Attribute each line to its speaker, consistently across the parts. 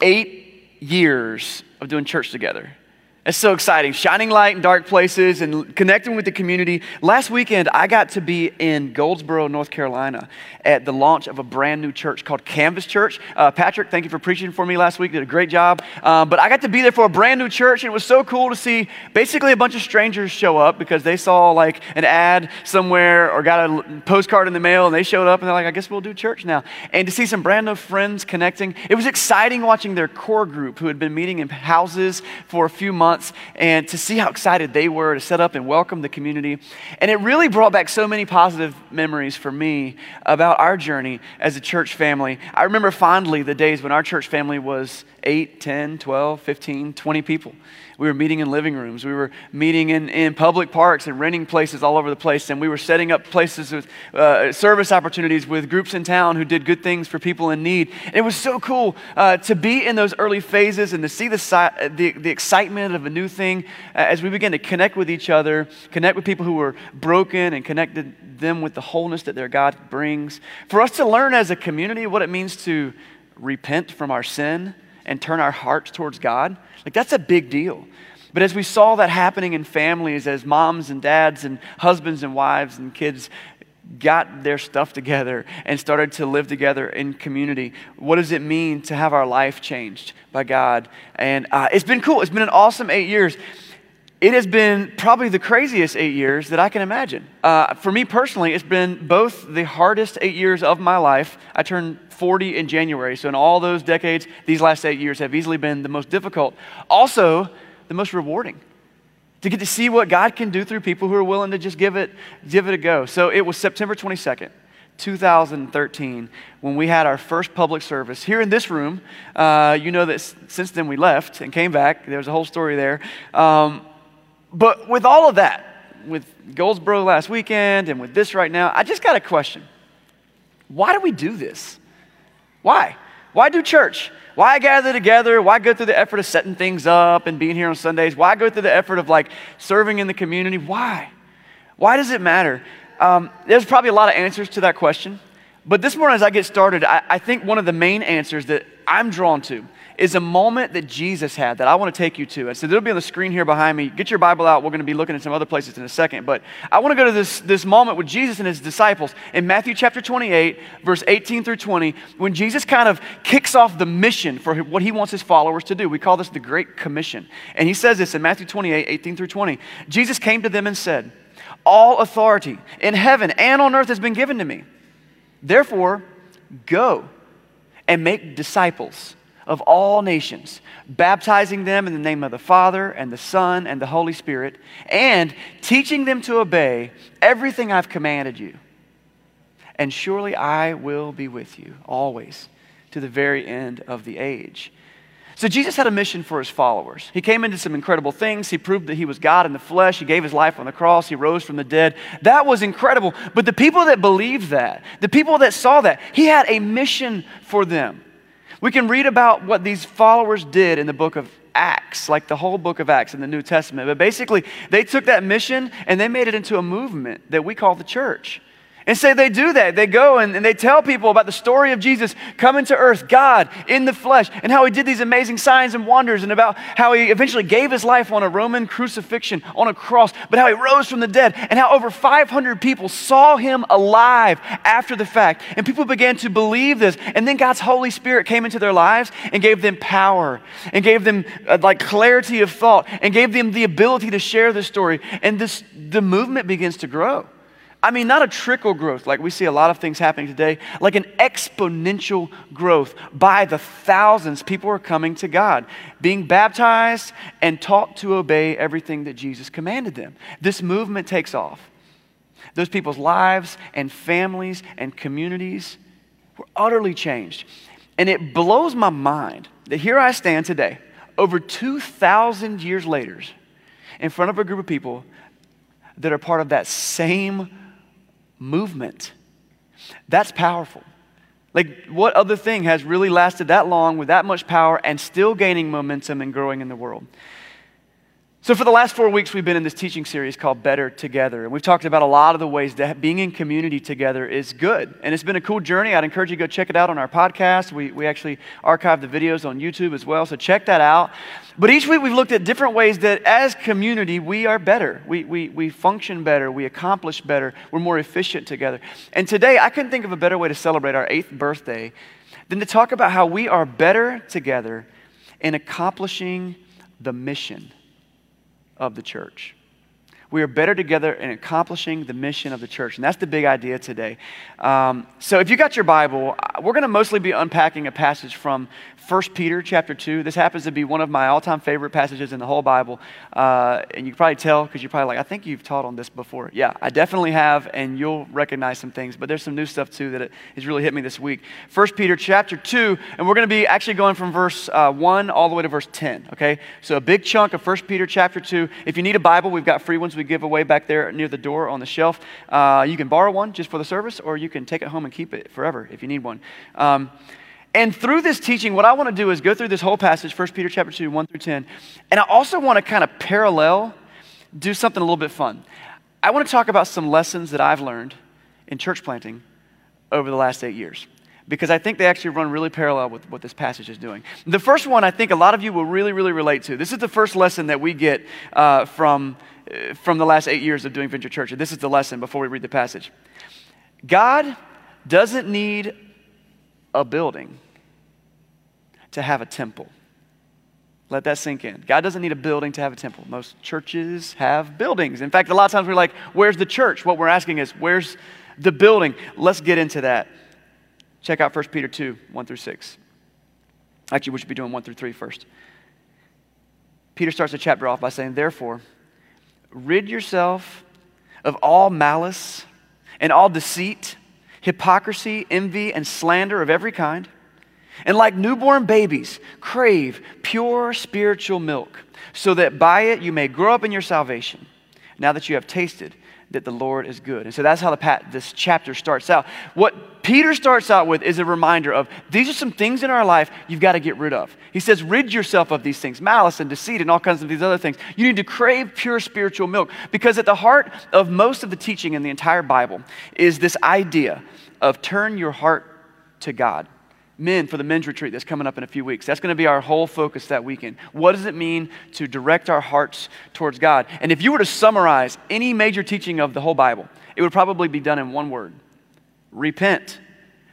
Speaker 1: eight years of doing church together. It's so exciting. Shining light in dark places and connecting with the community. Last weekend, I got to be in Goldsboro, North Carolina at the launch of a brand new church called Canvas Church. Uh, Patrick, thank you for preaching for me last week. You Did a great job. Uh, but I got to be there for a brand new church, and it was so cool to see basically a bunch of strangers show up because they saw like an ad somewhere or got a postcard in the mail, and they showed up and they're like, I guess we'll do church now. And to see some brand new friends connecting, it was exciting watching their core group who had been meeting in houses for a few months months and to see how excited they were to set up and welcome the community. And it really brought back so many positive memories for me about our journey as a church family. I remember fondly the days when our church family was 8, 10, 12, 15, 20 people. We were meeting in living rooms. We were meeting in, in public parks and renting places all over the place. And we were setting up places with uh, service opportunities with groups in town who did good things for people in need. And it was so cool uh, to be in those early phases and to see the, the, the excitement of a new thing uh, as we began to connect with each other, connect with people who were broken, and connected them with the wholeness that their God brings. For us to learn as a community what it means to repent from our sin and turn our hearts towards God, like that's a big deal. But as we saw that happening in families, as moms and dads and husbands and wives and kids got their stuff together and started to live together in community, what does it mean to have our life changed by God? And uh, it's been cool. It's been an awesome eight years it has been probably the craziest eight years that I can imagine. Uh, for me personally, it's been both the hardest eight years of my life. I turned 40 in January, so in all those decades, these last eight years have easily been the most difficult. Also, the most rewarding. To get to see what God can do through people who are willing to just give it, give it a go. So it was September 22nd. 2013 when we had our first public service here in this room. Uh, you know that since then we left and came back. There's a whole story there. Um, but with all of that, with Goldsboro last weekend and with this right now, I just got a question. Why do we do this? Why? Why do church? Why gather together? Why go through the effort of setting things up and being here on Sundays? Why go through the effort of like serving in the community? Why? Why does it matter? Um, there's probably a lot of answers to that question. But this morning, as I get started, I, I think one of the main answers that I'm drawn to is a moment that Jesus had that I want to take you to. And so it'll be on the screen here behind me. Get your Bible out. We're going to be looking at some other places in a second. But I want to go to this, this moment with Jesus and his disciples in Matthew chapter 28, verse 18 through 20, when Jesus kind of kicks off the mission for what he wants his followers to do. We call this the Great Commission. And he says this in Matthew 28, 18 through 20. Jesus came to them and said, All authority in heaven and on earth has been given to me. Therefore, go and make disciples of all nations, baptizing them in the name of the Father and the Son and the Holy Spirit, and teaching them to obey everything I've commanded you. And surely I will be with you always to the very end of the age. So Jesus had a mission for his followers. He came into some incredible things. He proved that he was God in the flesh. He gave his life on the cross. He rose from the dead. That was incredible. But the people that believed that, the people that saw that, he had a mission for them. We can read about what these followers did in the book of Acts, like the whole book of Acts in the New Testament. But basically, they took that mission and they made it into a movement that we call the church. And say they do that. They go and, and, they tell people about the story of Jesus coming to earth, God in the flesh, and how he did these amazing signs and wonders, and about how he eventually gave his life on a Roman crucifixion on a cross, but how he rose from the dead, and how over 500 people saw him alive after the fact. And people began to believe this. And then God's Holy Spirit came into their lives and gave them power, and gave them uh, like clarity of thought, and gave them the ability to share this story. And this, the movement begins to grow. I mean, not a trickle growth like we see a lot of things happening today, like an exponential growth. By the thousands, people are coming to God, being baptized and taught to obey everything that Jesus commanded them. This movement takes off. Those people's lives and families and communities were utterly changed. And it blows my mind that here I stand today, over 2,000 years later, in front of a group of people that are part of that same movement. That's powerful. Like, what other thing has really lasted that long with that much power and still gaining momentum and growing in the world? So, for the last four weeks, we've been in this teaching series called Better Together. And we've talked about a lot of the ways that being in community together is good. And it's been a cool journey. I'd encourage you to go check it out on our podcast. We, we actually archive the videos on YouTube as well. So, check that out. But each week, we've looked at different ways that as community, we are better. We, we, we function better. We accomplish better. We're more efficient together. And today, I couldn't think of a better way to celebrate our eighth birthday than to talk about how we are better together in accomplishing the mission of the church. We are better together in accomplishing the mission of the church. And that's the big idea today. Um, so if you got your Bible, uh, we're going to mostly be unpacking a passage from 1 Peter chapter 2. This happens to be one of my all time favorite passages in the whole Bible. Uh, and you can probably tell because you're probably like, I think you've taught on this before. Yeah, I definitely have, and you'll recognize some things. But there's some new stuff too that has really hit me this week. 1 Peter chapter 2, and we're going to be actually going from verse uh, 1 all the way to verse 10. Okay? So a big chunk of 1 Peter chapter 2. If you need a Bible, we've got free ones we give away back there near the door on the shelf. Uh, you can borrow one just for the service, or you can take it home and keep it forever if you need one. Um, and through this teaching, what I want to do is go through this whole passage, 1 Peter chapter 2, 1 through 10. And I also want to kind of parallel, do something a little bit fun. I want to talk about some lessons that I've learned in church planting over the last eight years because I think they actually run really parallel with what this passage is doing. The first one I think a lot of you will really, really relate to. This is the first lesson that we get uh, from, from the last eight years of doing Venture Church. And this is the lesson before we read the passage. God doesn't need a building to have a temple. Let that sink in. God doesn't need a building to have a temple. Most churches have buildings. In fact, a lot of times we're like, where's the church? What we're asking is, where's the building? Let's get into that. Check out 1 Peter 2, 1 through 6. Actually, we should be doing 1 through 3 first. Peter starts the chapter off by saying, Therefore, rid yourself of all malice and all deceit, hypocrisy, envy, and slander of every kind. And like newborn babies, crave pure spiritual milk, so that by it you may grow up in your salvation, now that you have tasted that the Lord is good. And so that's how the this chapter starts out. What Peter starts out with is a reminder of these are some things in our life you've got to get rid of. He says, rid yourself of these things, malice and deceit and all kinds of these other things. You need to crave pure spiritual milk because at the heart of most of the teaching in the entire Bible is this idea of turn your heart to God men for the men's retreat that's coming up in a few weeks. That's going to be our whole focus that weekend. What does it mean to direct our hearts towards God? And if you were to summarize any major teaching of the whole Bible, it would probably be done in one word repent.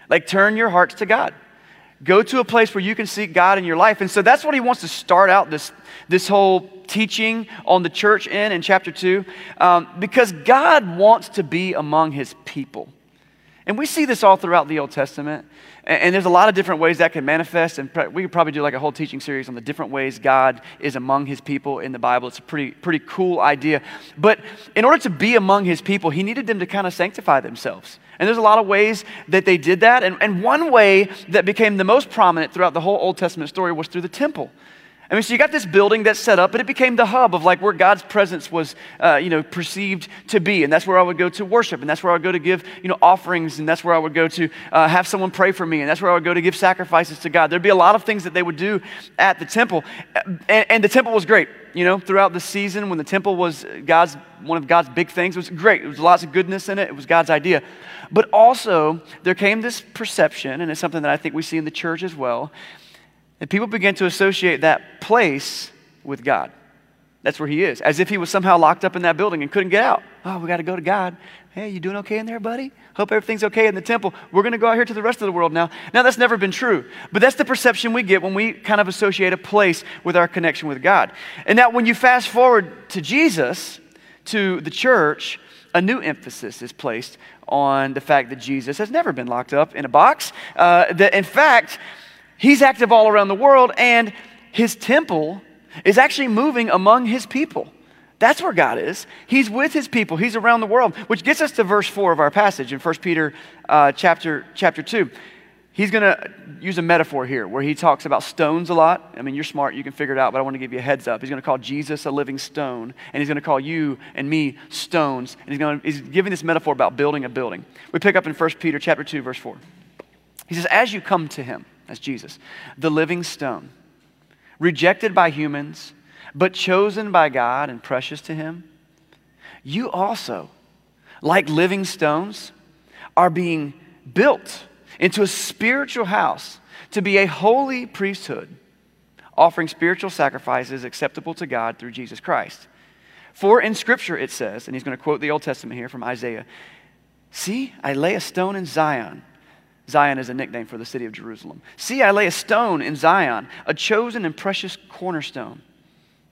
Speaker 1: Like turn your hearts to God. Go to a place where you can seek God in your life. And so that's what he wants to start out this, this whole teaching on the church in in chapter 2 um, because God wants to be among his people. And we see this all throughout the Old Testament. And, there's a lot of different ways that can manifest. And we could probably do like a whole teaching series on the different ways God is among his people in the Bible. It's a pretty, pretty cool idea. But in order to be among his people, he needed them to kind of sanctify themselves. And there's a lot of ways that they did that. And, and one way that became the most prominent throughout the whole Old Testament story was through the temple. I mean, so you got this building that's set up, but it became the hub of like where God's presence was, uh, you know, perceived to be. And that's where I would go to worship. And that's where I would go to give, you know, offerings. And that's where I would go to uh, have someone pray for me. And that's where I would go to give sacrifices to God. There'd be a lot of things that they would do at the temple. And, and the temple was great, you know, throughout the season when the temple was God's, one of God's big things. It was great. There was lots of goodness in it. It was God's idea. But also, there came this perception, and it's something that I think we see in the church as well, and people began to associate that place with God. That's where he is, as if he was somehow locked up in that building and couldn't get out. Oh, we got to go to God. Hey, you doing okay in there, buddy? Hope everything's okay in the temple. We're going to go out here to the rest of the world now. Now, that's never been true, but that's the perception we get when we kind of associate a place with our connection with God. And now, when you fast forward to Jesus, to the church, a new emphasis is placed on the fact that Jesus has never been locked up in a box. Uh, that, in fact, He's active all around the world, and his temple is actually moving among his people. That's where God is. He's with his people. He's around the world, which gets us to verse 4 of our passage in 1 Peter uh, chapter, chapter 2. He's going to use a metaphor here where he talks about stones a lot. I mean, you're smart, you can figure it out, but I want to give you a heads up. He's going to call Jesus a living stone, and he's going to call you and me stones. And he's, going to, he's giving this metaphor about building a building. We pick up in 1 Peter chapter 2, verse 4. He says, As you come to him, that's Jesus. The living stone, rejected by humans, but chosen by God and precious to Him, you also, like living stones, are being built into a spiritual house to be a holy priesthood, offering spiritual sacrifices acceptable to God through Jesus Christ. For in Scripture it says, and he's going to quote the Old Testament here from Isaiah See, I lay a stone in Zion. Zion is a nickname for the city of Jerusalem. See, I lay a stone in Zion, a chosen and precious cornerstone.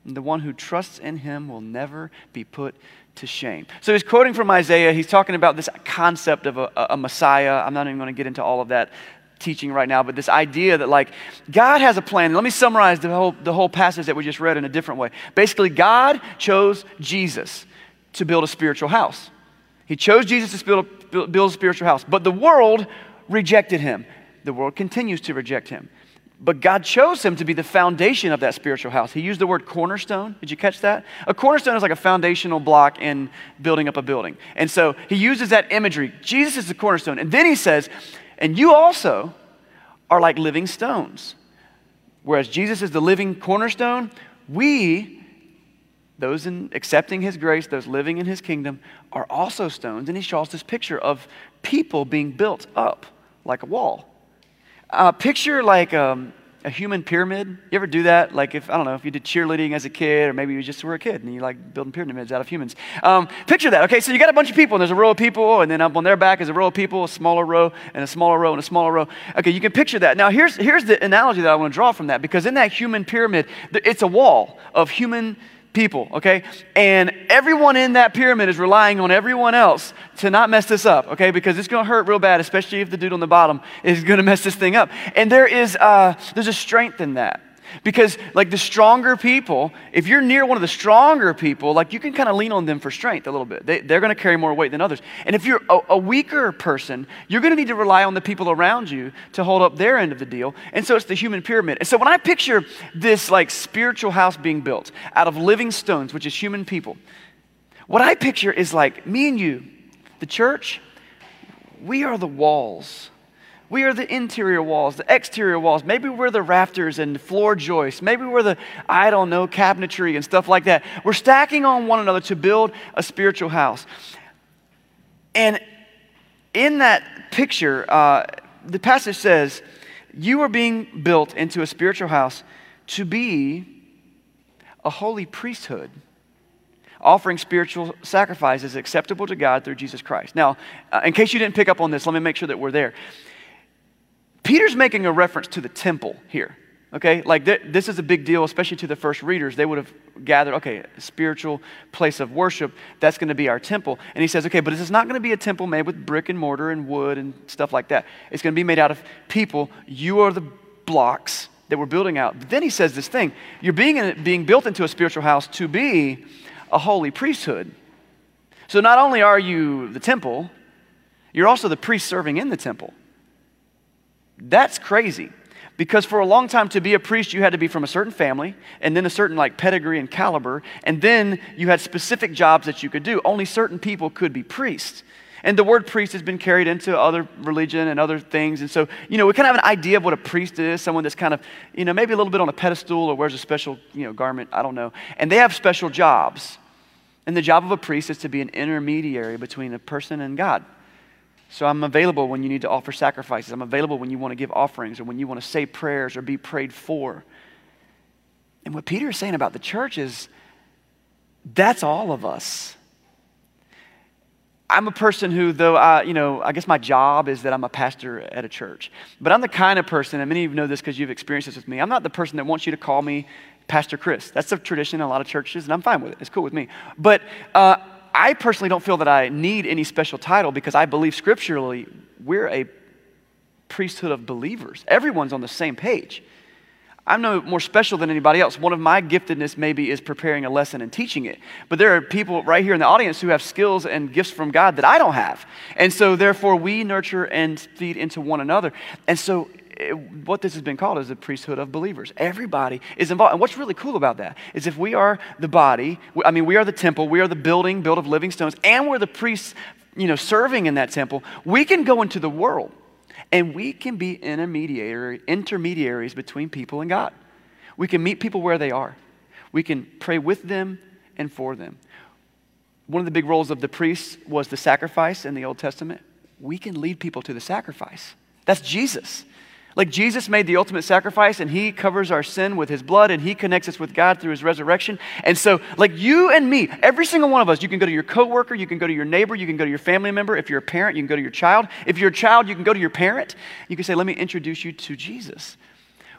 Speaker 1: And the one who trusts in him will never be put to shame. So he's quoting from Isaiah. He's talking about this concept of a, a Messiah. I'm not even going to get into all of that teaching right now, but this idea that like God has a plan. Let me summarize the whole, the whole passage that we just read in a different way. Basically, God chose Jesus to build a spiritual house. He chose Jesus to build, build a spiritual house, but the world rejected him. The world continues to reject him. But God chose him to be the foundation of that spiritual house. He used the word cornerstone. Did you catch that? A cornerstone is like a foundational block in building up a building. And so he uses that imagery. Jesus is the cornerstone. And then he says, and you also are like living stones. Whereas Jesus is the living cornerstone, we, those in accepting his grace, those living in his kingdom, are also stones. And he shows this picture of people being built up like a wall. Uh, picture like um, a human pyramid. You ever do that? Like if I don't know if you did cheerleading as a kid, or maybe you just were a kid and you like building pyramids out of humans. Um, picture that. Okay, so you got a bunch of people, and there's a row of people, and then up on their back is a row of people, a smaller row, and a smaller row, and a smaller row. Okay, you can picture that. Now here's here's the analogy that I want to draw from that because in that human pyramid, it's a wall of human people, okay? And everyone in that pyramid is relying on everyone else to not mess this up, okay? Because it's gonna hurt real bad, especially if the dude on the bottom is gonna mess this thing up. And there is, uh, there's a strength in that. Because, like the stronger people, if you're near one of the stronger people, like you can kind of lean on them for strength a little bit. They, they're going to carry more weight than others. And if you're a, a weaker person, you're going to need to rely on the people around you to hold up their end of the deal. And so it's the human pyramid. And so when I picture this like spiritual house being built out of living stones, which is human people, what I picture is like me and you, the church, we are the walls we are the interior walls, the exterior walls. Maybe we're the rafters and floor joists. Maybe we're the, I don't know, cabinetry and stuff like that. We're stacking on one another to build a spiritual house. And in that picture, uh, the passage says, You are being built into a spiritual house to be a holy priesthood offering spiritual sacrifices acceptable to God through Jesus Christ. Now, uh, in case you didn't pick up on this, let me make sure that we're there. Peter's making a reference to the temple here. Okay, like th- this is a big deal, especially to the first readers. They would have gathered, okay, spiritual place of worship, that's going to be our temple. And he says, okay, but this is not going to be a temple made with brick and mortar and wood and stuff like that. It's going to be made out of people. You are the blocks that we're building out. But then he says this thing you're being, in, being built into a spiritual house to be a holy priesthood. So not only are you the temple, you're also the priest serving in the temple. That's crazy. Because for a long time, to be a priest, you had to be from a certain family, and then a certain like pedigree and caliber, and then you had specific jobs that you could do. Only certain people could be priests. And the word priest has been carried into other religion and other things. And so, you know, we kind of have an idea of what a priest is someone that's kind of, you know, maybe a little bit on a pedestal or wears a special, you know, garment. I don't know. And they have special jobs. And the job of a priest is to be an intermediary between a person and God. So I'm available when you need to offer sacrifices. I'm available when you want to give offerings or when you want to say prayers or be prayed for. And what Peter is saying about the church is that's all of us. I'm a person who, though I, you know, I guess my job is that I'm a pastor at a church. But I'm the kind of person, and many of you know this because you've experienced this with me. I'm not the person that wants you to call me Pastor Chris. That's a tradition in a lot of churches, and I'm fine with it. It's cool with me. But uh, I personally don't feel that I need any special title because I believe scripturally we're a priesthood of believers. Everyone's on the same page. I'm no more special than anybody else. One of my giftedness maybe is preparing a lesson and teaching it. But there are people right here in the audience who have skills and gifts from God that I don't have. And so therefore we nurture and feed into one another. And so it, what this has been called is the priesthood of believers. Everybody is involved. And what's really cool about that is if we are the body, I mean, we are the temple, we are the building built of living stones, and we're the priests, you know, serving in that temple, we can go into the world and we can be intermediary, intermediaries between people and God. We can meet people where they are. We can pray with them and for them. One of the big roles of the priest was the sacrifice in the Old Testament. We can lead people to the sacrifice. That's Jesus. Like Jesus made the ultimate sacrifice and he covers our sin with his blood and he connects us with God through his resurrection. And so, like you and me, every single one of us, you can go to your coworker, you can go to your neighbor, you can go to your family member. If you're a parent, you can go to your child. If you're a child, you can go to your parent. You can say, Let me introduce you to Jesus.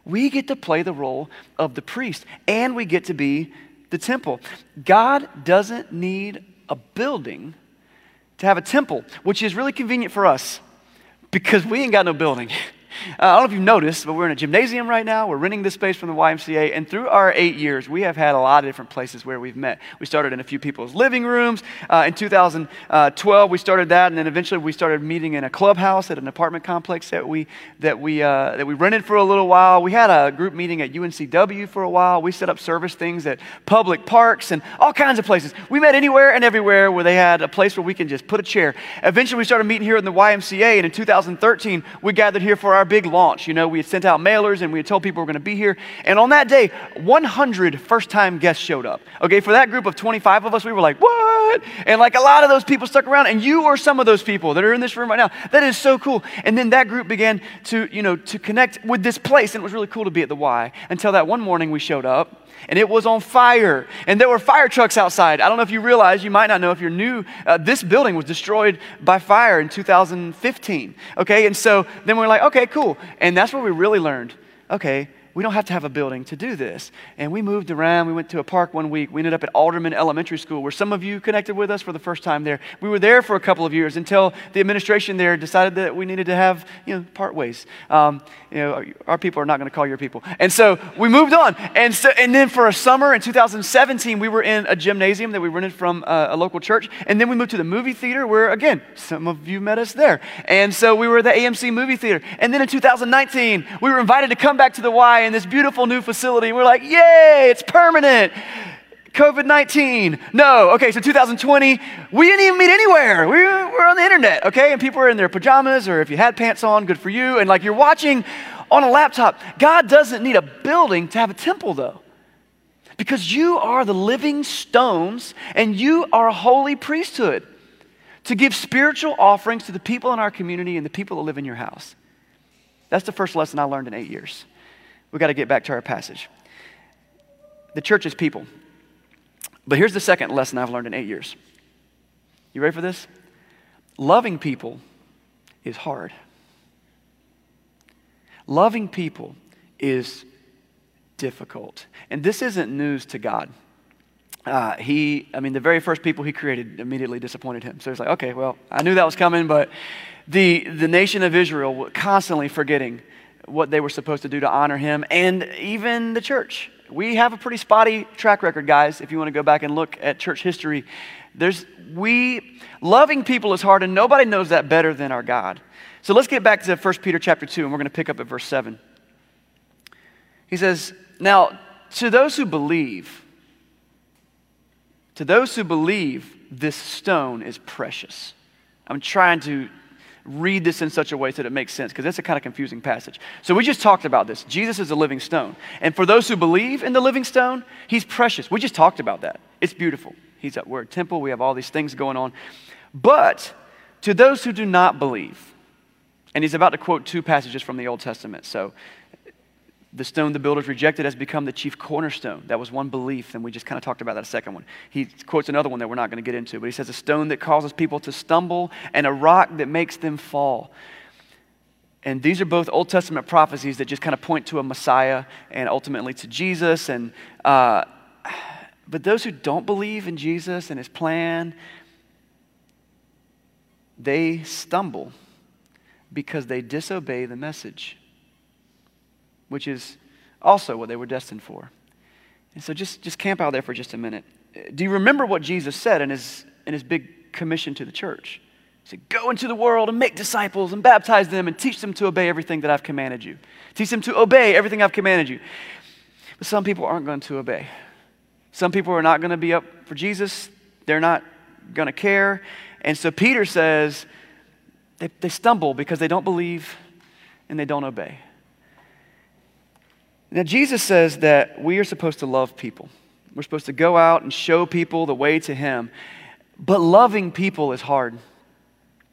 Speaker 1: We get to play the role of the priest and we get to be the temple. God doesn't need a building to have a temple, which is really convenient for us because we ain't got no building. Uh, I don't know if you've noticed, but we're in a gymnasium right now. We're renting this space from the YMCA. And through our eight years, we have had a lot of different places where we've met. We started in a few people's living rooms. Uh, in 2012, we started that. And then eventually, we started meeting in a clubhouse at an apartment complex that we, that we, uh, that we rented for a little while. We had a group meeting at UNCW for a while. We set up service things at public parks and all kinds of places. We met anywhere and everywhere where they had a place where we can just put a chair. Eventually, we started meeting here in the YMCA. And in 2013, we gathered here for our big launch. You know, we had sent out mailers and we had told people we are going to be here. And on that day, 100 first time guests showed up. Okay, for that group of 25 of us, we were like, what? And like a lot of those people stuck around. And you are some of those people that are in this room right now. That is so cool. And then that group began to, you know, to connect with this place. And it was really cool to be at the Y until that one morning we showed up and it was on fire. And there were fire trucks outside. I don't know if you realize, you might not know if you're new, uh, this building was destroyed by fire in 2015. Okay, and so then we're like, okay, cool. And that's where we really learned okay, we don't have to have a building to do this. And we moved around. We went to a park one week. We ended up at Alderman Elementary School, where some of you connected with us for the first time there. We were there for a couple of years until the administration there decided that we needed to have, you know, part ways. Um, you know, our people are not going to call your people. And so we moved on. And, so, and then for a summer in 2017, we were in a gymnasium that we rented from uh, a local church. And then we moved to the movie theater, where, again, some of you met us there. And so we were at the AMC movie theater. And then in 2019, we were invited to come back to the Y in this beautiful new facility. And We're like, yay, it's permanent. COVID 19. No. Okay, so 2020, we didn't even meet anywhere. We were on the internet, okay? And people were in their pajamas, or if you had pants on, good for you. And like you're watching on a laptop. God doesn't need a building to have a temple, though. Because you are the living stones and you are a holy priesthood to give spiritual offerings to the people in our community and the people that live in your house. That's the first lesson I learned in eight years. We've got to get back to our passage. The church is people. But here's the second lesson I've learned in eight years. You ready for this? Loving people is hard. Loving people is difficult. And this isn't news to God. Uh, he, I mean, the very first people he created immediately disappointed him. So he's like, okay, well, I knew that was coming, but the, the nation of Israel constantly forgetting what they were supposed to do to honor him, and even the church. We have a pretty spotty track record, guys, if you want to go back and look at church history. There's, we, loving people is hard, and nobody knows that better than our God. So let's get back to 1 Peter chapter 2, and we're going to pick up at verse 7. He says, Now, to those who believe, to those who believe, this stone is precious. I'm trying to read this in such a way so that it makes sense because that's a kind of confusing passage. So we just talked about this. Jesus is a living stone. And for those who believe in the living stone, he's precious. We just talked about that. It's beautiful. He's at word temple. We have all these things going on. But to those who do not believe, and he's about to quote two passages from the Old Testament. So the stone the builders rejected has become the chief cornerstone. That was one belief, and we just kind of talked about that second one. He quotes another one that we're not going to get into, but he says, A stone that causes people to stumble and a rock that makes them fall. And these are both Old Testament prophecies that just kind of point to a Messiah and ultimately to Jesus. And, uh, but those who don't believe in Jesus and his plan, they stumble because they disobey the message which is also what they were destined for. And so just, just camp out there for just a minute. Do you remember what Jesus said in his, in his big commission to the church? He said, Go into the world and make disciples and baptize them and teach them to obey everything that I've commanded you. Teach them to obey everything I've commanded you. But some people aren't going to obey. Some people are not going to be up for Jesus. They're not going to care. And so Peter says they, they stumble because they don't believe and they don't obey. Now, Jesus says that we are supposed to love people. We're supposed to go out and show people the way to Him. But loving people is hard.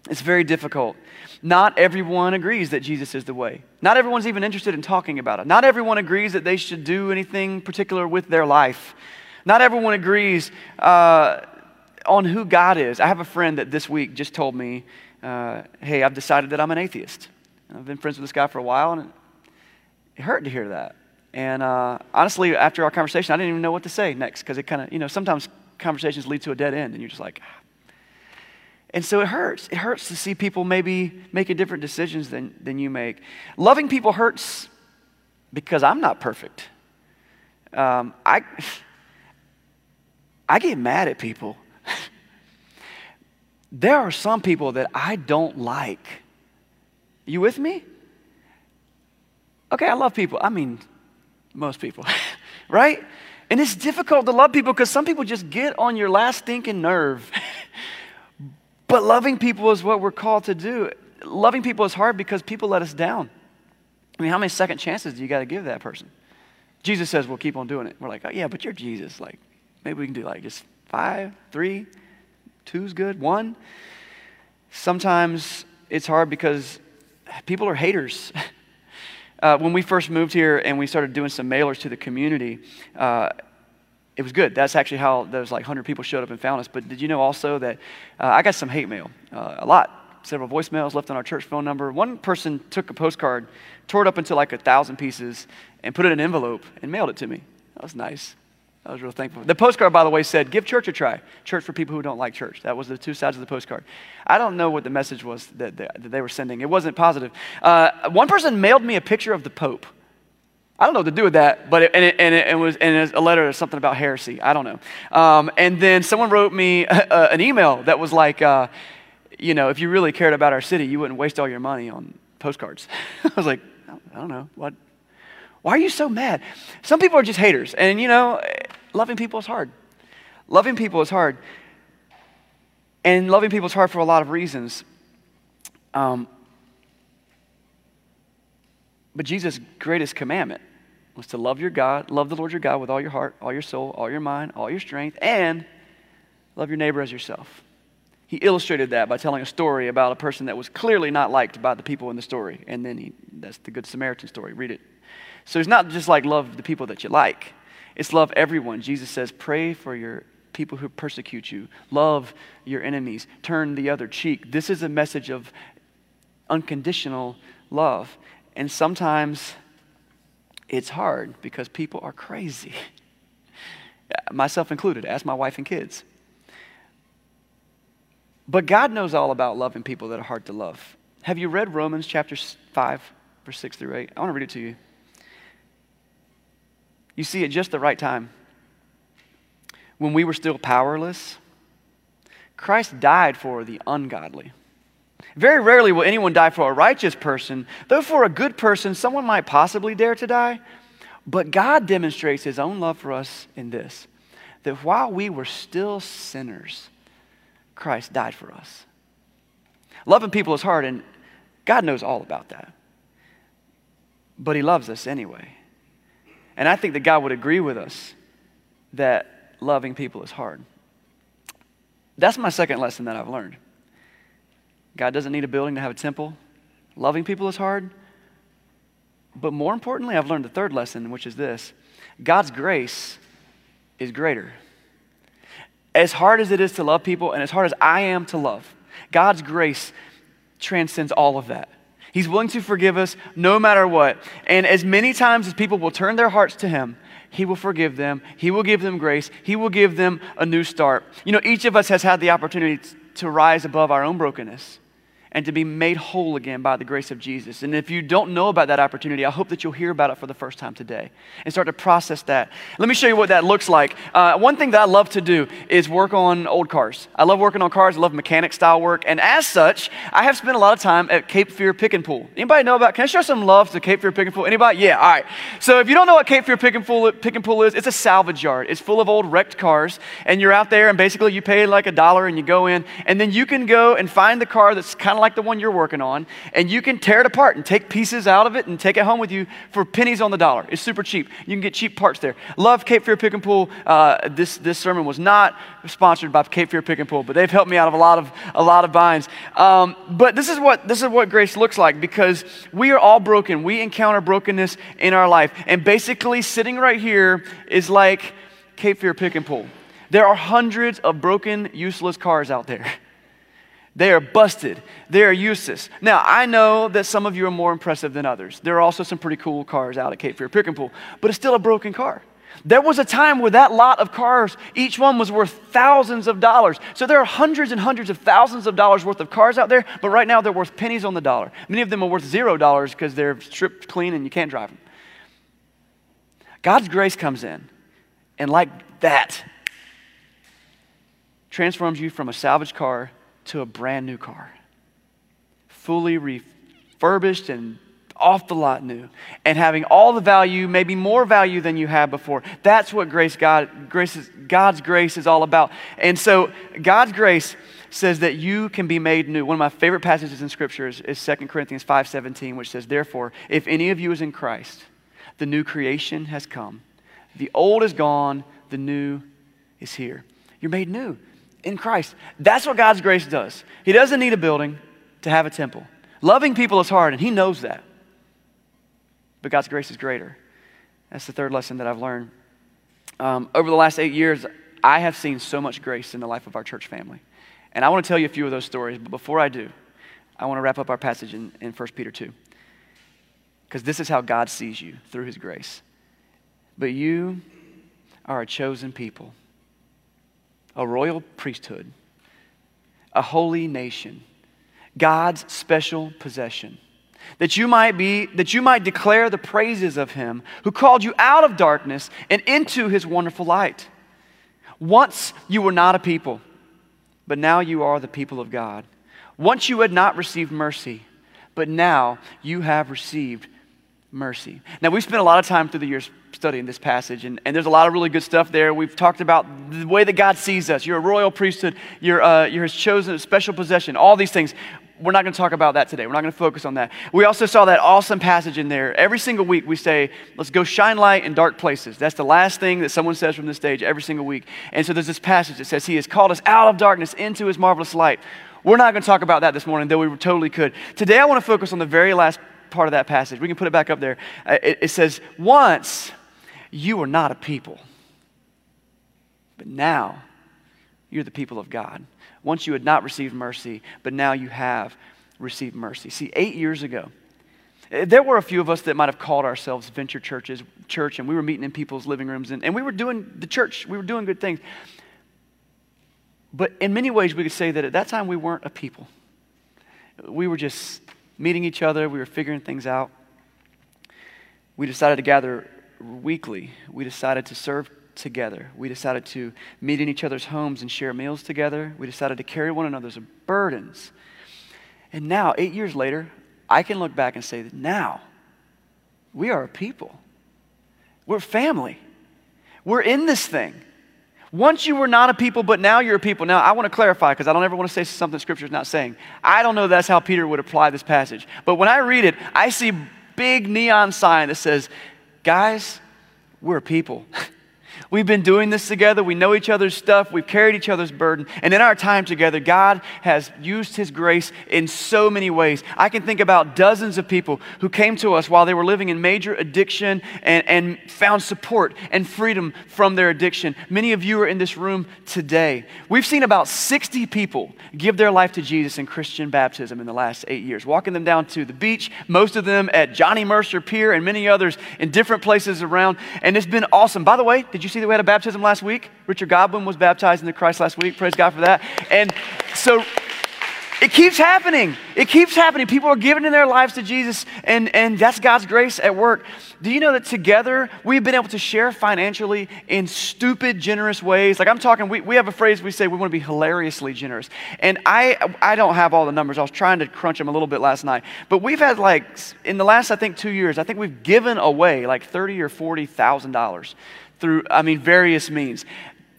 Speaker 1: It's very difficult. Not everyone agrees that Jesus is the way. Not everyone's even interested in talking about it. Not everyone agrees that they should do anything particular with their life. Not everyone agrees uh, on who God is. I have a friend that this week just told me, uh, hey, I've decided that I'm an atheist. I've been friends with this guy for a while, and it hurt to hear that. And uh, honestly, after our conversation, I didn't even know what to say next because it kind of, you know, sometimes conversations lead to a dead end, and you're just like, ah. and so it hurts. It hurts to see people maybe making different decisions than, than you make. Loving people hurts because I'm not perfect. Um, I, I get mad at people. there are some people that I don't like. You with me? Okay, I love people. I mean, most people, right? And it's difficult to love people because some people just get on your last stinking nerve. but loving people is what we're called to do. Loving people is hard because people let us down. I mean, how many second chances do you got to give that person? Jesus says, we'll keep on doing it. We're like, oh, yeah, but you're Jesus. Like, maybe we can do like just five, three, two's good, one. Sometimes it's hard because people are haters. Uh, when we first moved here and we started doing some mailers to the community, uh, it was good. That's actually how those like 100 people showed up and found us. But did you know also that uh, I got some hate mail, uh, a lot, several voicemails left on our church phone number. One person took a postcard, tore it up into like a thousand pieces, and put it in an envelope and mailed it to me. That was nice. I was real thankful. The postcard, by the way, said, Give church a try. Church for people who don't like church. That was the two sides of the postcard. I don't know what the message was that, they were sending. It wasn't positive. Uh, one person mailed me a picture of the Pope. I don't know what to do with that, but it, and, it, and, it, was and a letter or something about heresy. I don't know. Um, and then someone wrote me a, an email that was like, uh, you know, if you really cared about our city, you wouldn't waste all your money on postcards. I was like, I don't know. What? Why are you so mad? Some people are just haters. And, you know, loving people is hard. Loving people is hard. And loving people is hard for a lot of reasons. Um, but Jesus' greatest commandment was to love your God, love the Lord your God with all your heart, all your soul, all your mind, all your strength, and love your neighbor as yourself. He illustrated that by telling a story about a person that was clearly not liked by the people in the story. And then he, that's the Good Samaritan story. Read it. So it's not just like love the people that you like, it's love everyone. Jesus says, pray for your people who persecute you, love your enemies, turn the other cheek. This is a message of unconditional love. And sometimes it's hard because people are crazy, myself included. Ask my wife and kids. But God knows all about loving people that are hard to love. Have you read Romans chapter 5, verse 6 through 8? I want to read it to you. You see, at just the right time, when we were still powerless, Christ died for the ungodly. Very rarely will anyone die for a righteous person, though for a good person, someone might possibly dare to die. But God demonstrates his own love for us in this that while we were still sinners, Christ died for us. Loving people is hard, and God knows all about that. But he loves us anyway. And I think that God would agree with us that loving people is hard. That's my second lesson that I've learned. God doesn't need a building to have a temple. Loving people is hard. But more importantly, I've learned the third lesson, which is this God's grace is greater. As hard as it is to love people, and as hard as I am to love, God's grace transcends all of that. He's willing to forgive us no matter what. And as many times as people will turn their hearts to Him, He will forgive them. He will give them grace. He will give them a new start. You know, each of us has had the opportunity to rise above our own brokenness and to be made whole again by the grace of Jesus. And if you don't know about that opportunity, I hope that you'll hear about it for the first time today and start to process that. Let me show you what that looks like. Uh, one thing that I love to do is work on old cars. I love working on cars. I love mechanic style work. And as such, I have spent a lot of time at Cape Fear Pick and Pull. Anybody know about? Can I show some love to Cape Fear Pick and Pull? Anybody? Yeah. All right. So if you don't know what Cape Fear Pick and Pull, Pick and Pull is, it's a salvage yard. It's full of old wrecked cars, and you're out there, and basically you pay like a dollar, and you go in, and then you can go and find the car that's kind of of like the one you're working on, and you can tear it apart and take pieces out of it and take it home with you for pennies on the dollar. It's super cheap. You can get cheap parts there. Love Cape Fear Pick and Pull. Uh, this, this sermon was not sponsored by Cape Fear Pick and Pull, but they've helped me out of a lot of, a lot of binds. Um, but this is, what, this is what grace looks like because we are all broken. We encounter brokenness in our life. And basically, sitting right here is like Cape Fear Pick and Pull. There are hundreds of broken, useless cars out there. They are busted. They are useless. Now, I know that some of you are more impressive than others. There are also some pretty cool cars out at Cape Fear Pick and Pull, but it's still a broken car. There was a time where that lot of cars, each one was worth thousands of dollars. So there are hundreds and hundreds of thousands of dollars worth of cars out there, but right now they're worth pennies on the dollar. Many of them are worth zero dollars because they're stripped clean and you can't drive them. God's grace comes in, and like that, transforms you from a salvaged car to a brand new car. Fully refurbished and off the lot new and having all the value, maybe more value than you had before. That's what grace God grace is, God's grace is all about. And so God's grace says that you can be made new. One of my favorite passages in scripture is, is 2 Corinthians 5:17 which says, "Therefore, if any of you is in Christ, the new creation has come. The old is gone, the new is here." You're made new in Christ. That's what God's grace does. He doesn't need a building to have a temple. Loving people is hard, and He knows that. But God's grace is greater. That's the third lesson that I've learned. Um, over the last eight years, I have seen so much grace in the life of our church family. And I want to tell you a few of those stories, but before I do, I want to wrap up our passage in, in 1 Peter 2. Because this is how God sees you through His grace. But you are a chosen people a royal priesthood, a holy nation, God's special possession. That you might be, that you might declare the praises of him who called you out of darkness and into his wonderful light. Once you were not a people, but now you are the people of God. Once you had not received mercy, but now you have received mercy. Now, we've spent a lot of time through the years studying this passage, and, and there's a lot of really good stuff there. We've talked about the way that God sees us. You're a royal priesthood, you're, uh, you're his chosen special possession, all these things. We're not going to talk about that today. We're not going to focus on that. We also saw that awesome passage in there. Every single week, we say, let's go shine light in dark places. That's the last thing that someone says from this stage every single week. And so there's this passage that says, He has called us out of darkness into His marvelous light. We're not going to talk about that this morning, though we totally could. Today, I want to focus on the very last part of that passage. We can put it back up there. Uh, it, it says, Once you were not a people, but now you're the people of God. Once you had not received mercy, but now you have received mercy. See, eight years ago, uh, there were a few of us that might have called ourselves venture churches, church, and we were meeting in people's living rooms, and, and we were doing the church, we were doing good things. But in many ways, we could say that at that time we weren't a people. We were just meeting each other, we were figuring things out. We decided to gather weekly. We decided to serve together. We decided to meet in each other's homes and share meals together. We decided to carry one another's burdens. And now, eight years later, I can look back and say that now we are a people. We're family. We're in this thing. Once you were not a people, but now you're a people. Now, I want to clarify because I don't ever want to say something Scripture's not saying. I don't know that's how Peter would apply this passage. But when I read it, I see big neon sign that says, guys, we're a people. We've been doing this together. We know each other's stuff. We've carried each other's burden. And in our time together, God has used His grace in so many ways. I can think about dozens of people who came to us while they were living in major addiction and, and found support and freedom from their addiction. Many of you are in this room today. We've seen about 60 people give their life to Jesus in Christian baptism in the last eight years, walking them down to the beach, most of them at Johnnie Mercer Pier, and many others in different places around. And it's been awesome. By the way, did you see that we had a baptism last week? Richard Godwin was baptized into Christ last week. Praise God for that. And so it keeps happening. It keeps happening. People are giving in their lives to Jesus, and, and that's God's grace at work. Do you know that together we've been able to share financially in stupid, generous ways? Like I'm talking, we, we have a phrase we say we want to be hilariously generous. And I, I don't have all the numbers. I was trying to crunch them a little bit last night. But we've had like, in the last, I think, two years, I think we've given away like 30 or $40,000 through, I mean, various means.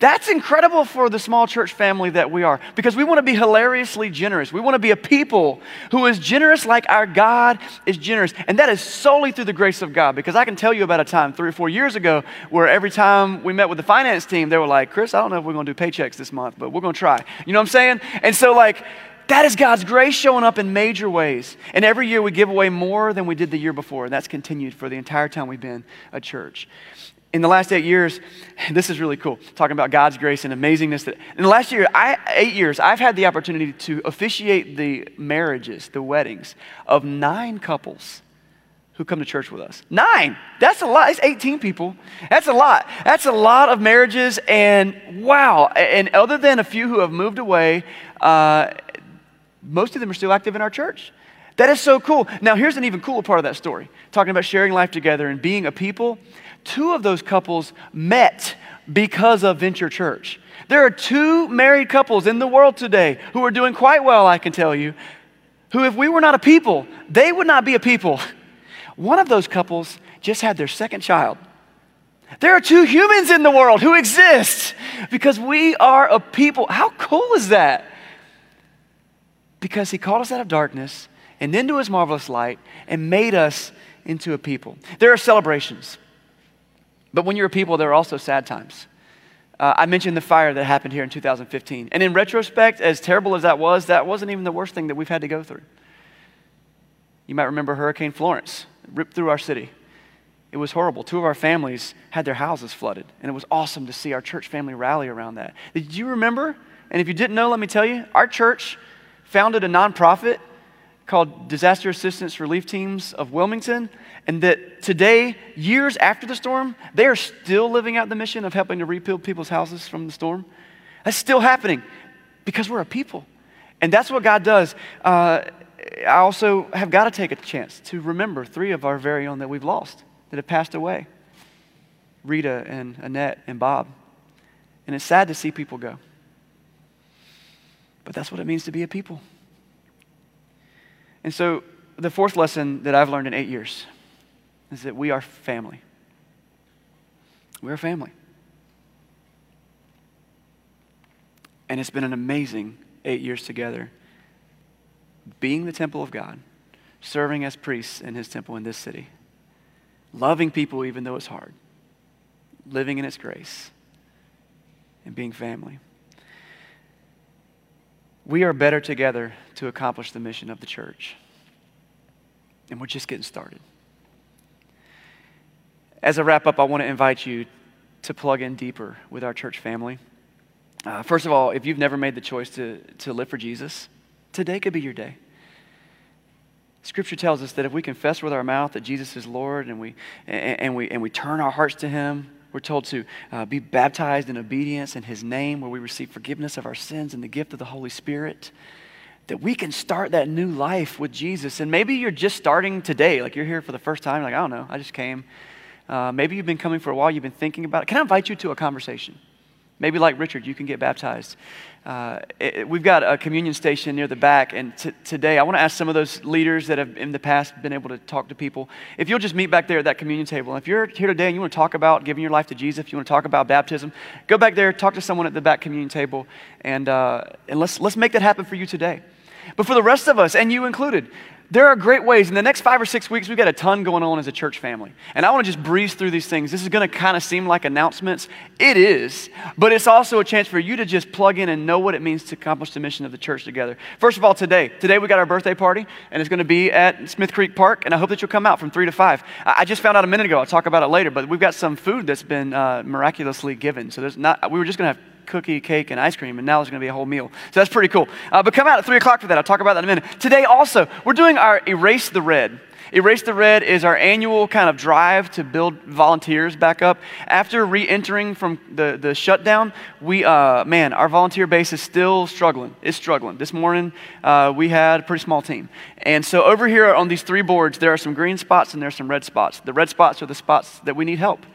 Speaker 1: That's incredible for the small church family that we are because we want to be hilariously generous. We want to be a people who is generous like our God is generous. And that is solely through the grace of God because I can tell you about a time three or four years ago where every time we met with the finance team, they were like, Chris, I don't know if we're going to do paychecks this month, but we're going to try. You know what I'm saying? And so, like, that is God's grace showing up in major ways. And every year we give away more than we did the year before. And that's continued for the entire time we've been a church in the last eight years, this is really cool, talking about God's grace and amazingness. That in the last year, I, eight years, I've had the opportunity to officiate the marriages, the weddings of nine couples who come to church with us. Nine. That's a lot. It's 18 people. That's a lot. That's a lot of marriages. And wow. And other than a few who have moved away, uh, most of them are still active in our church. That is so cool. Now, here's an even cooler part of that story talking about sharing life together and being a people. Two of those couples met because of Venture Church. There are two married couples in the world today who are doing quite well, I can tell you, who, if we were not a people, they would not be a people. One of those couples just had their second child. There are two humans in the world who exist because we are a people. How cool is that? Because he called us out of darkness and into his marvelous light and made us into a people. There are celebrations. But when you're a people, there are also sad times. Uh, I mentioned the fire that happened here in 2015. And in retrospect, as terrible as that was, that wasn't even the worst thing that we've had to go through. You might remember Hurricane Florence ripped through our city. It was horrible. Two of our families had their houses flooded, and it was awesome to see our church family rally around that. Did you remember? And if you didn't know, let me tell you, our church founded a nonprofit called Disaster Assistance Relief Teams of Wilmington and that today, years after the storm, they are still living out the mission of helping to rebuild people's houses from the storm. That's still happening because we're a people. And that's what God does. Uh, I also have got to take a chance to remember three of our very own that we've lost, that have passed away Rita and Annette and Bob. And it's sad to see people go. But that's what it means to be a people. And so, the fourth lesson that I've learned in eight years is that we are family. We're a family. And it's been an amazing eight years together, being the temple of God, serving as priests in his temple in this city, loving people even though it's hard, living in its grace, and being family. We are better together to accomplish the mission of the church. And we're just getting started. As a wrap up, I want to invite you to plug in deeper with our church family. Uh, first of all, if you've never made the choice to, to live for Jesus, today could be your day. Scripture tells us that if we confess with our mouth that Jesus is Lord and we, and, and we, and we turn our hearts to Him, we're told to uh, be baptized in obedience in His name, where we receive forgiveness of our sins and the gift of the Holy Spirit, that we can start that new life with Jesus. And maybe you're just starting today, like you're here for the first time, like, I don't know, I just came. Uh, maybe you've been coming for a while, you've been thinking about it. Can I invite you to a conversation? Maybe, like Richard, you can get baptized. Uh, it, we've got a communion station near the back, and t- today I want to ask some of those leaders that have in the past been able to talk to people if you'll just meet back there at that communion table. If you're here today and you want to talk about giving your life to Jesus, if you want to talk about baptism, go back there, talk to someone at the back communion table, and, uh, and let's, let's make that happen for you today. But for the rest of us, and you included, there are great ways. In the next five or six weeks, we've got a ton going on as a church family. And I want to just breeze through these things. This is going to kind of seem like announcements. It is, but it's also a chance for you to just plug in and know what it means to accomplish the mission of the church together. First of all, today, today we got our birthday party, and it's going to be at Smith Creek Park, and I hope that you'll come out from 3 to 5. I just found out a minute ago, I'll talk about it later, but we've got some food that's been uh, miraculously given. So there's not, we were just going to have cookie, cake, and ice cream, and now there's going to be a whole meal. So that's pretty cool. Uh, but come out at 3 o'clock for that. I'll talk about that in a minute. Today, also, we're doing our Erase the Red. Erase the Red is our annual kind of drive to build volunteers back up. After re entering from the, the shutdown, we, uh, man, our volunteer base is still struggling. It's struggling. This morning, uh, we had a pretty small team. And so over here on these three boards, there are some green spots and there are some red spots. The red spots are the spots that we need help.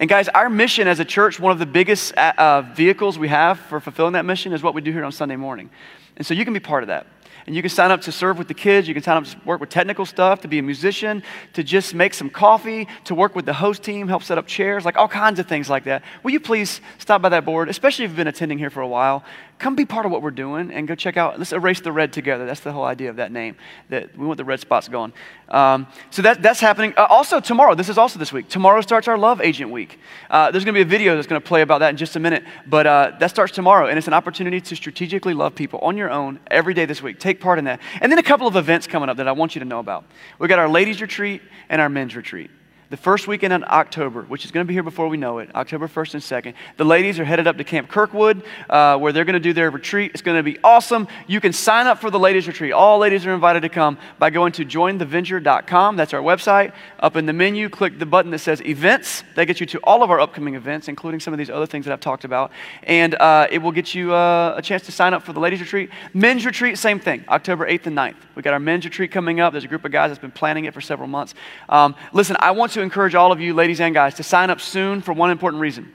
Speaker 1: And guys, our mission as a church, one of the biggest uh, vehicles we have for fulfilling that mission is what we do here on Sunday morning. And so you can be part of that. And you can sign up to serve with the kids. You can sign up to work with technical stuff, to be a musician, to just make some coffee, to work with the host team, help set up chairs, like all kinds of things like that. Will you please stop by that board, especially if you've been attending here for a while? Come be part of what we're doing and go check out. Let's erase the red together. That's the whole idea of that name. That we want the red spots gone. Um, so that, that's happening. Uh, also tomorrow. This is also this week. Tomorrow starts our Love Agent Week. Uh, there's going to be a video that's going to play about that in just a minute. But uh, that starts tomorrow, and it's an opportunity to strategically love people on your own every day this week. Take part in that. And then a couple of events coming up that I want you to know about. We got our ladies retreat and our men's retreat the first weekend in October, which is going to be here before we know it, October 1st and 2nd. The ladies are headed up to Camp Kirkwood, uh, where they're going to do their retreat. It's going to be awesome. You can sign up for the ladies' retreat. All ladies are invited to come by going to jointheventure.com. That's our website. Up in the menu, click the button that says events. That gets you to all of our upcoming events, including some of these other things that I've talked about. And uh, it will get you uh, a chance to sign up for the ladies' retreat. Men's retreat, same thing, October 8th and 9th. We got our men's retreat coming up. There's a group of guys that's been planning it for several months. Um, listen, I want to encourage all of you, ladies and guys, to sign up soon for one important reason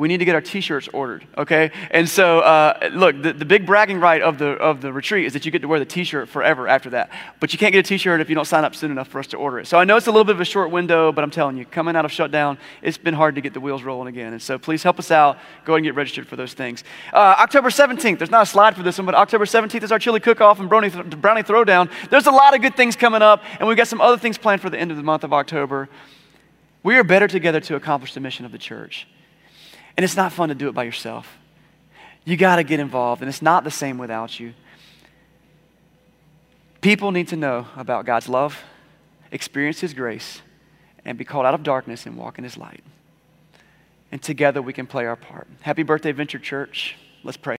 Speaker 1: we need to get our t-shirts ordered okay? And so uh, look the, the big bragging right of the, of the retreat is that you get to wear the t-shirt forever after that. But you can't get a t-shirt if you don't sign up soon enough for us to order it. So i know it's a little bit of a short window but i'm telling you coming out of shutdown it's been hard to get the wheels rolling again. And so please help us out. Go ahead and get registered for those things. Uh, october 17th there's not a slide for this one but october 17th is our chili cook-off and brownie, th- brownie throwdown. There's a lot of good things coming up and we've got some other things planned for the end of the month of october. We are better together to accomplish the mission of the church and it's not fun to do it by yourself. You got to get involved, and it's not the same without you. People need to know about God's love, experience His grace, and be called out of darkness and walk in His light. And together we can play our part. Happy birthday, Venture Church. Let's pray.